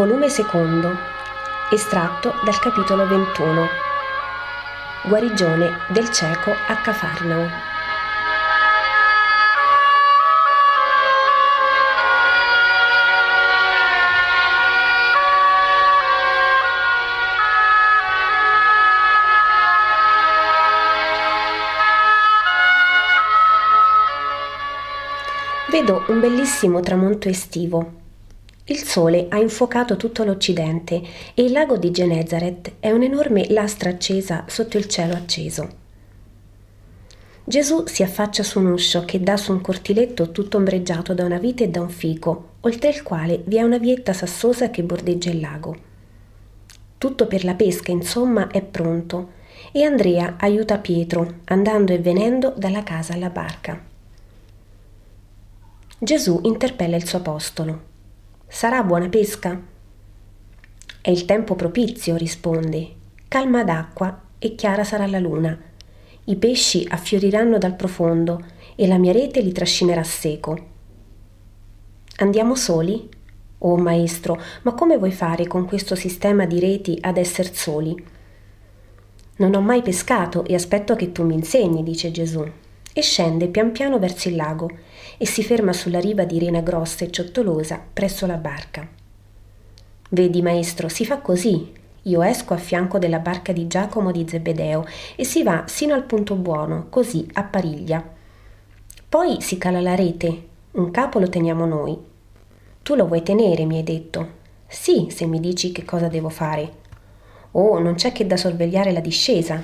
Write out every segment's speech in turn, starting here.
Volume secondo, estratto dal capitolo 21. Guarigione del cieco a Cafarnao. Vedo un bellissimo tramonto estivo. Il sole ha infuocato tutto l'Occidente e il lago di Genezaret è un'enorme lastra accesa sotto il cielo acceso. Gesù si affaccia su un uscio che dà su un cortiletto tutto ombreggiato da una vite e da un fico, oltre il quale vi è una vietta sassosa che bordeggia il lago. Tutto per la pesca, insomma, è pronto e Andrea aiuta Pietro, andando e venendo dalla casa alla barca. Gesù interpella il suo apostolo. Sarà buona pesca? È il tempo propizio, risponde. Calma d'acqua e chiara sarà la luna. I pesci affioriranno dal profondo e la mia rete li trascinerà seco. Andiamo soli? Oh maestro, ma come vuoi fare con questo sistema di reti ad esser soli? Non ho mai pescato e aspetto che tu mi insegni, dice Gesù e scende pian piano verso il lago e si ferma sulla riva di rena grossa e ciottolosa presso la barca. Vedi, maestro, si fa così. Io esco a fianco della barca di Giacomo di Zebedeo e si va sino al punto buono, così a pariglia. Poi si cala la rete, un capo lo teniamo noi. Tu lo vuoi tenere, mi hai detto. Sì, se mi dici che cosa devo fare. Oh, non c'è che da sorvegliare la discesa,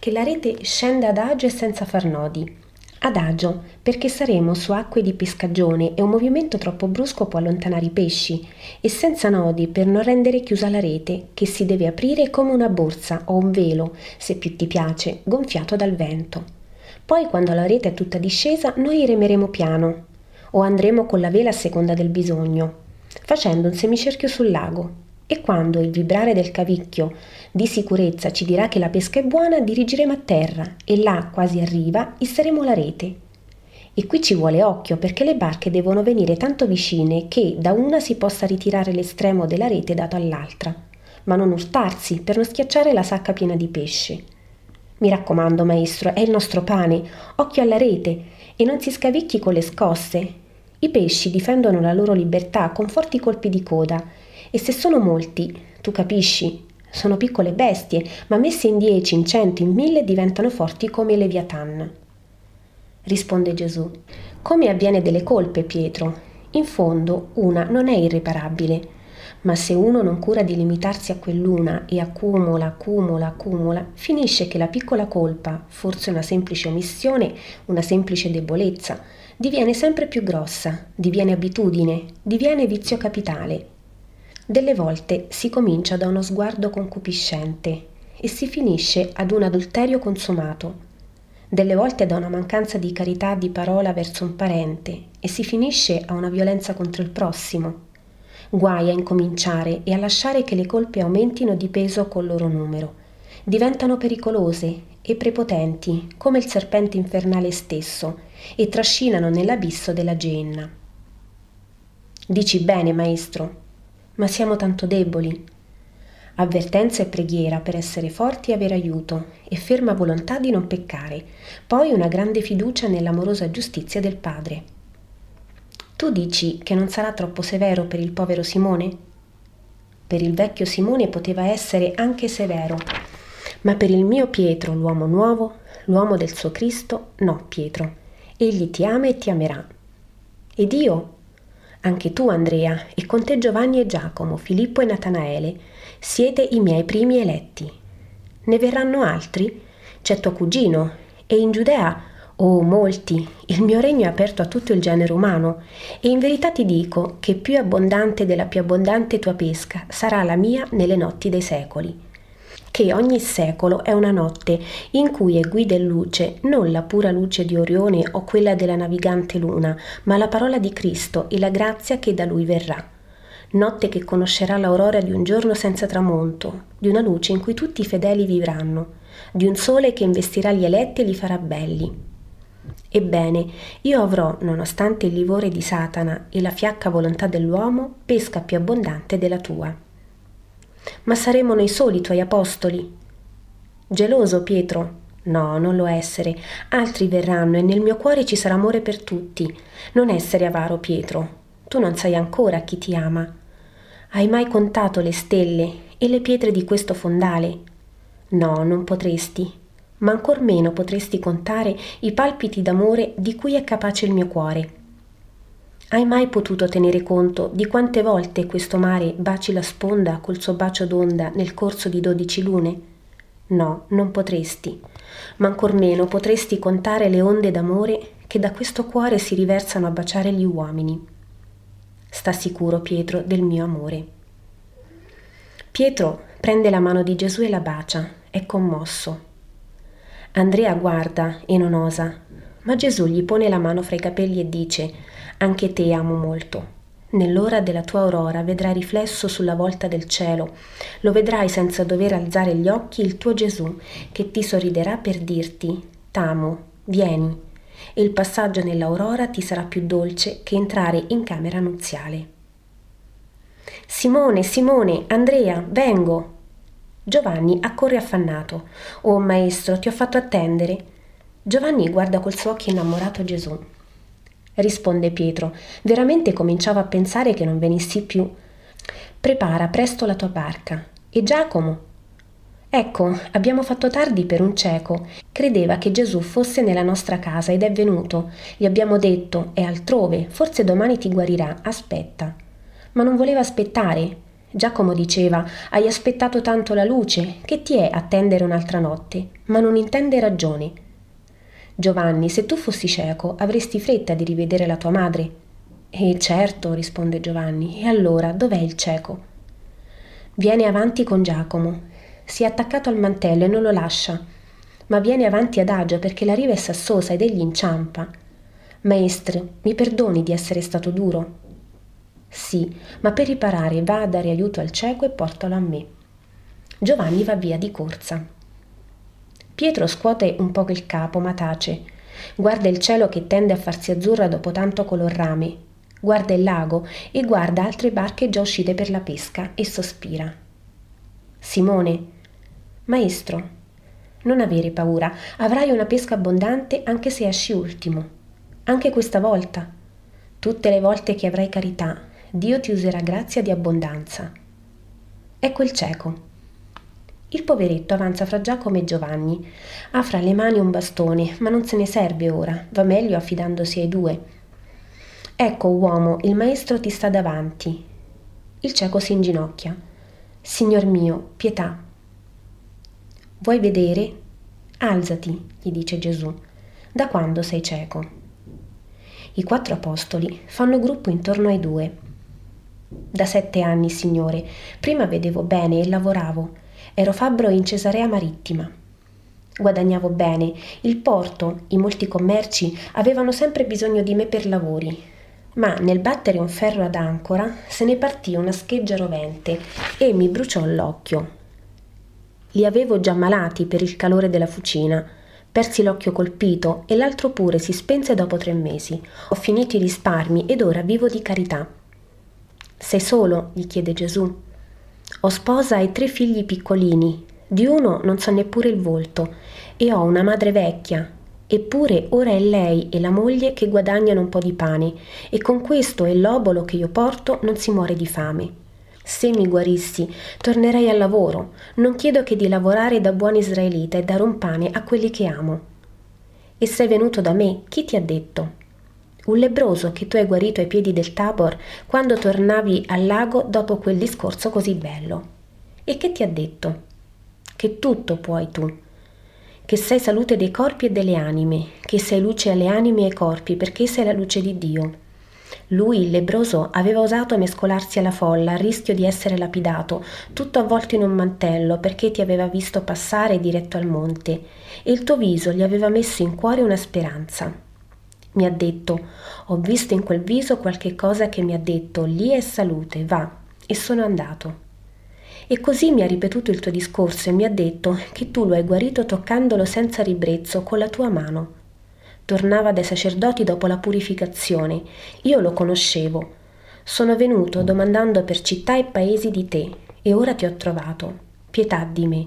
che la rete scenda adagio e senza far nodi Adagio, perché saremo su acque di pescagione e un movimento troppo brusco può allontanare i pesci, e senza nodi per non rendere chiusa la rete, che si deve aprire come una borsa o un velo, se più ti piace, gonfiato dal vento. Poi, quando la rete è tutta discesa, noi remeremo piano, o andremo con la vela a seconda del bisogno, facendo un semicerchio sul lago, e quando il vibrare del cavicchio di sicurezza ci dirà che la pesca è buona, dirigeremo a terra e là, quasi a riva, isseremo la rete. E qui ci vuole occhio perché le barche devono venire tanto vicine che da una si possa ritirare l'estremo della rete dato all'altra, ma non urtarsi per non schiacciare la sacca piena di pesce. Mi raccomando, maestro, è il nostro pane, occhio alla rete e non si scavicchi con le scosse. I pesci difendono la loro libertà con forti colpi di coda e se sono molti, tu capisci, sono piccole bestie, ma messe in dieci, in cento, in mille diventano forti come i Leviathan. Risponde Gesù. Come avviene delle colpe, Pietro? In fondo una non è irreparabile, ma se uno non cura di limitarsi a quell'una e accumula, accumula, accumula, finisce che la piccola colpa, forse una semplice omissione, una semplice debolezza, diviene sempre più grossa, diviene abitudine, diviene vizio capitale delle volte si comincia da uno sguardo concupiscente e si finisce ad un adulterio consumato, delle volte da una mancanza di carità di parola verso un parente e si finisce a una violenza contro il prossimo. Guai a incominciare e a lasciare che le colpe aumentino di peso col loro numero. Diventano pericolose e prepotenti come il serpente infernale stesso e trascinano nell'abisso della genna. Dici bene, maestro, ma siamo tanto deboli. Avvertenza e preghiera per essere forti e avere aiuto, e ferma volontà di non peccare, poi una grande fiducia nell'amorosa giustizia del Padre. Tu dici che non sarà troppo severo per il povero Simone? Per il vecchio Simone poteva essere anche severo, ma per il mio Pietro, l'uomo nuovo, l'uomo del suo Cristo, no, Pietro. Egli ti ama e ti amerà. Ed io, anche tu, Andrea, e con te Giovanni e Giacomo, Filippo e Natanaele, siete i miei primi eletti. Ne verranno altri? C'è tuo cugino, e in Giudea, oh molti, il mio regno è aperto a tutto il genere umano, e in verità ti dico che più abbondante della più abbondante tua pesca sarà la mia nelle notti dei secoli che ogni secolo è una notte in cui è guida e luce non la pura luce di Orione o quella della navigante luna, ma la parola di Cristo e la grazia che da lui verrà. Notte che conoscerà l'aurora di un giorno senza tramonto, di una luce in cui tutti i fedeli vivranno, di un sole che investirà gli eletti e li farà belli. Ebbene, io avrò, nonostante il livore di Satana e la fiacca volontà dell'uomo, pesca più abbondante della tua. Ma saremo noi soli tuoi apostoli? Geloso, Pietro? No, non lo essere. Altri verranno e nel mio cuore ci sarà amore per tutti. Non essere avaro, Pietro. Tu non sai ancora chi ti ama. Hai mai contato le stelle e le pietre di questo fondale? No, non potresti. Ma ancor meno potresti contare i palpiti d'amore di cui è capace il mio cuore. Hai mai potuto tenere conto di quante volte questo mare baci la sponda col suo bacio d'onda nel corso di dodici lune? No, non potresti, ma ancor meno potresti contare le onde d'amore che da questo cuore si riversano a baciare gli uomini. Sta sicuro, Pietro, del mio amore. Pietro prende la mano di Gesù e la bacia, è commosso. Andrea guarda e non osa, ma Gesù gli pone la mano fra i capelli e dice, anche te amo molto. Nell'ora della tua aurora vedrai riflesso sulla volta del cielo, lo vedrai senza dover alzare gli occhi il tuo Gesù, che ti sorriderà per dirti, t'amo, vieni, e il passaggio nell'aurora ti sarà più dolce che entrare in camera nuziale. Simone, Simone, Andrea, vengo. Giovanni accorre affannato. Oh maestro, ti ho fatto attendere. Giovanni guarda col suo occhio innamorato Gesù risponde Pietro. Veramente cominciavo a pensare che non venissi più. Prepara presto la tua barca. E Giacomo? Ecco, abbiamo fatto tardi per un cieco. Credeva che Gesù fosse nella nostra casa ed è venuto. Gli abbiamo detto, è altrove, forse domani ti guarirà, aspetta. Ma non voleva aspettare. Giacomo diceva, hai aspettato tanto la luce, che ti è attendere un'altra notte? Ma non intende ragione. Giovanni, se tu fossi cieco, avresti fretta di rivedere la tua madre? E certo, risponde Giovanni, e allora dov'è il cieco? Viene avanti con Giacomo. Si è attaccato al mantello e non lo lascia, ma viene avanti adagio perché la riva è sassosa ed egli inciampa. Maestre, mi perdoni di essere stato duro? Sì, ma per riparare va a dare aiuto al cieco e portalo a me. Giovanni va via di corsa. Pietro scuote un poco il capo, ma tace. Guarda il cielo che tende a farsi azzurra dopo tanto color rame. Guarda il lago e guarda altre barche già uscite per la pesca e sospira. Simone, maestro, non avere paura, avrai una pesca abbondante anche se esci ultimo. Anche questa volta. Tutte le volte che avrai carità, Dio ti userà grazia di abbondanza. Ecco il cieco. Il poveretto avanza fra Giacomo e Giovanni. Ha fra le mani un bastone, ma non se ne serve ora, va meglio affidandosi ai due. Ecco, uomo, il maestro ti sta davanti. Il cieco si inginocchia. Signor mio, pietà. Vuoi vedere? Alzati, gli dice Gesù. Da quando sei cieco? I quattro apostoli fanno gruppo intorno ai due. Da sette anni, Signore. Prima vedevo bene e lavoravo. Ero fabbro in Cesarea Marittima. Guadagnavo bene, il porto, i molti commerci avevano sempre bisogno di me per lavori, ma nel battere un ferro ad ancora se ne partì una scheggia rovente e mi bruciò l'occhio. Li avevo già malati per il calore della fucina. Persi l'occhio colpito e l'altro pure si spense dopo tre mesi. Ho finito i risparmi ed ora vivo di carità. Sei solo? gli chiede Gesù. Ho sposa e tre figli piccolini, di uno non so neppure il volto, e ho una madre vecchia. Eppure ora è lei e la moglie che guadagnano un po' di pane, e con questo e l'obolo che io porto non si muore di fame. Se mi guarissi, tornerei al lavoro. Non chiedo che di lavorare da buon israelita e dare un pane a quelli che amo. E sei venuto da me, chi ti ha detto? Un lebroso che tu hai guarito ai piedi del Tabor quando tornavi al lago dopo quel discorso così bello. E che ti ha detto? Che tutto puoi tu, che sei salute dei corpi e delle anime, che sei luce alle anime e ai corpi perché sei la luce di Dio. Lui, il lebroso, aveva osato mescolarsi alla folla a rischio di essere lapidato, tutto avvolto in un mantello perché ti aveva visto passare diretto al monte, e il tuo viso gli aveva messo in cuore una speranza. Mi ha detto, ho visto in quel viso qualche cosa che mi ha detto, lì è salute, va, e sono andato. E così mi ha ripetuto il tuo discorso e mi ha detto che tu lo hai guarito toccandolo senza ribrezzo con la tua mano. tornava dai sacerdoti dopo la purificazione. Io lo conoscevo. Sono venuto domandando per città e paesi di te, e ora ti ho trovato. Pietà di me.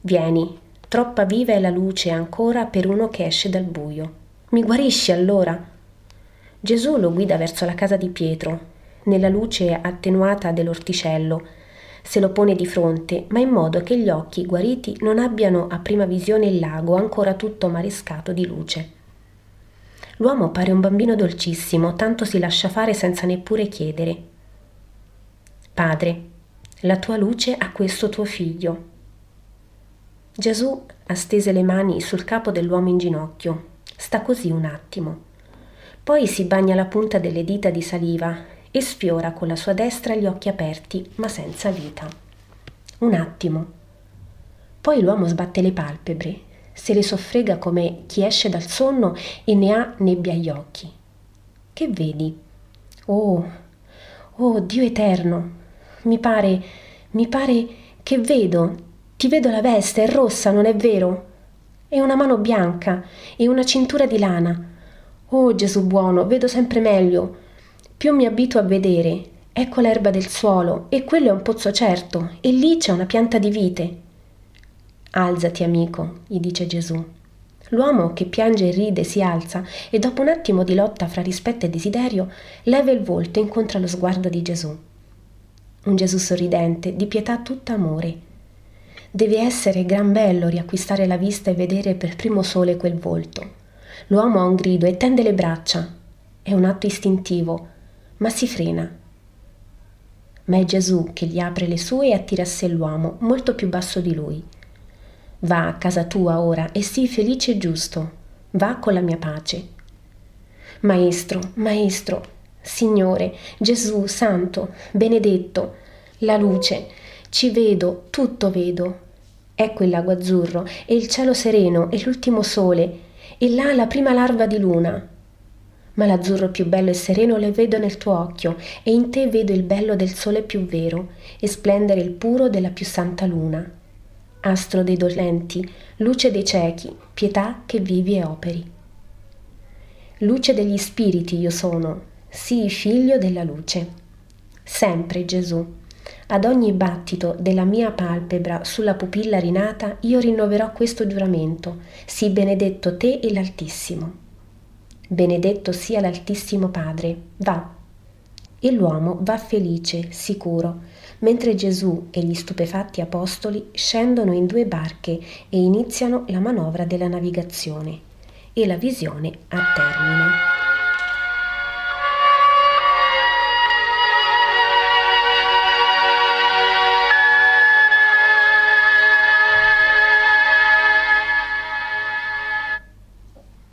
Vieni, troppa viva è la luce ancora per uno che esce dal buio. Mi guarisci allora? Gesù lo guida verso la casa di Pietro, nella luce attenuata dell'orticello, se lo pone di fronte, ma in modo che gli occhi guariti non abbiano a prima visione il lago ancora tutto marescato di luce. L'uomo pare un bambino dolcissimo, tanto si lascia fare senza neppure chiedere. Padre, la tua luce a questo tuo figlio. Gesù ha stese le mani sul capo dell'uomo in ginocchio. Sta così un attimo. Poi si bagna la punta delle dita di saliva e sfiora con la sua destra gli occhi aperti ma senza vita. Un attimo. Poi l'uomo sbatte le palpebre, se le soffrega come chi esce dal sonno e ne ha nebbia agli occhi. Che vedi? Oh, oh Dio eterno, mi pare, mi pare che vedo, ti vedo la veste, è rossa, non è vero? E una mano bianca e una cintura di lana. Oh Gesù buono, vedo sempre meglio. Più mi abituo a vedere, ecco l'erba del suolo, e quello è un pozzo certo, e lì c'è una pianta di vite. Alzati, amico, gli dice Gesù. L'uomo che piange e ride si alza e dopo un attimo di lotta fra rispetto e desiderio leva il volto e incontra lo sguardo di Gesù. Un Gesù sorridente, di pietà tutta amore. Deve essere gran bello riacquistare la vista e vedere per primo sole quel volto. L'uomo ha un grido e tende le braccia. È un atto istintivo, ma si frena. Ma è Gesù che gli apre le sue e attira a sé l'uomo, molto più basso di lui. Va a casa tua ora e sii felice e giusto. Va con la mia pace. Maestro, Maestro, Signore, Gesù, Santo, benedetto, la luce, ci vedo, tutto vedo. Ecco il lago azzurro e il cielo sereno e l'ultimo sole e là la prima larva di luna ma l'azzurro più bello e sereno le vedo nel tuo occhio e in te vedo il bello del sole più vero e splendere il puro della più santa luna. Astro dei dolenti, luce dei ciechi, pietà che vivi e operi. Luce degli spiriti io sono, sii figlio della luce. Sempre Gesù, ad ogni battito della mia palpebra sulla pupilla rinata io rinnoverò questo giuramento, sii benedetto te e l'Altissimo. Benedetto sia l'Altissimo Padre, va. E l'uomo va felice, sicuro, mentre Gesù e gli stupefatti apostoli scendono in due barche e iniziano la manovra della navigazione. E la visione ha termine.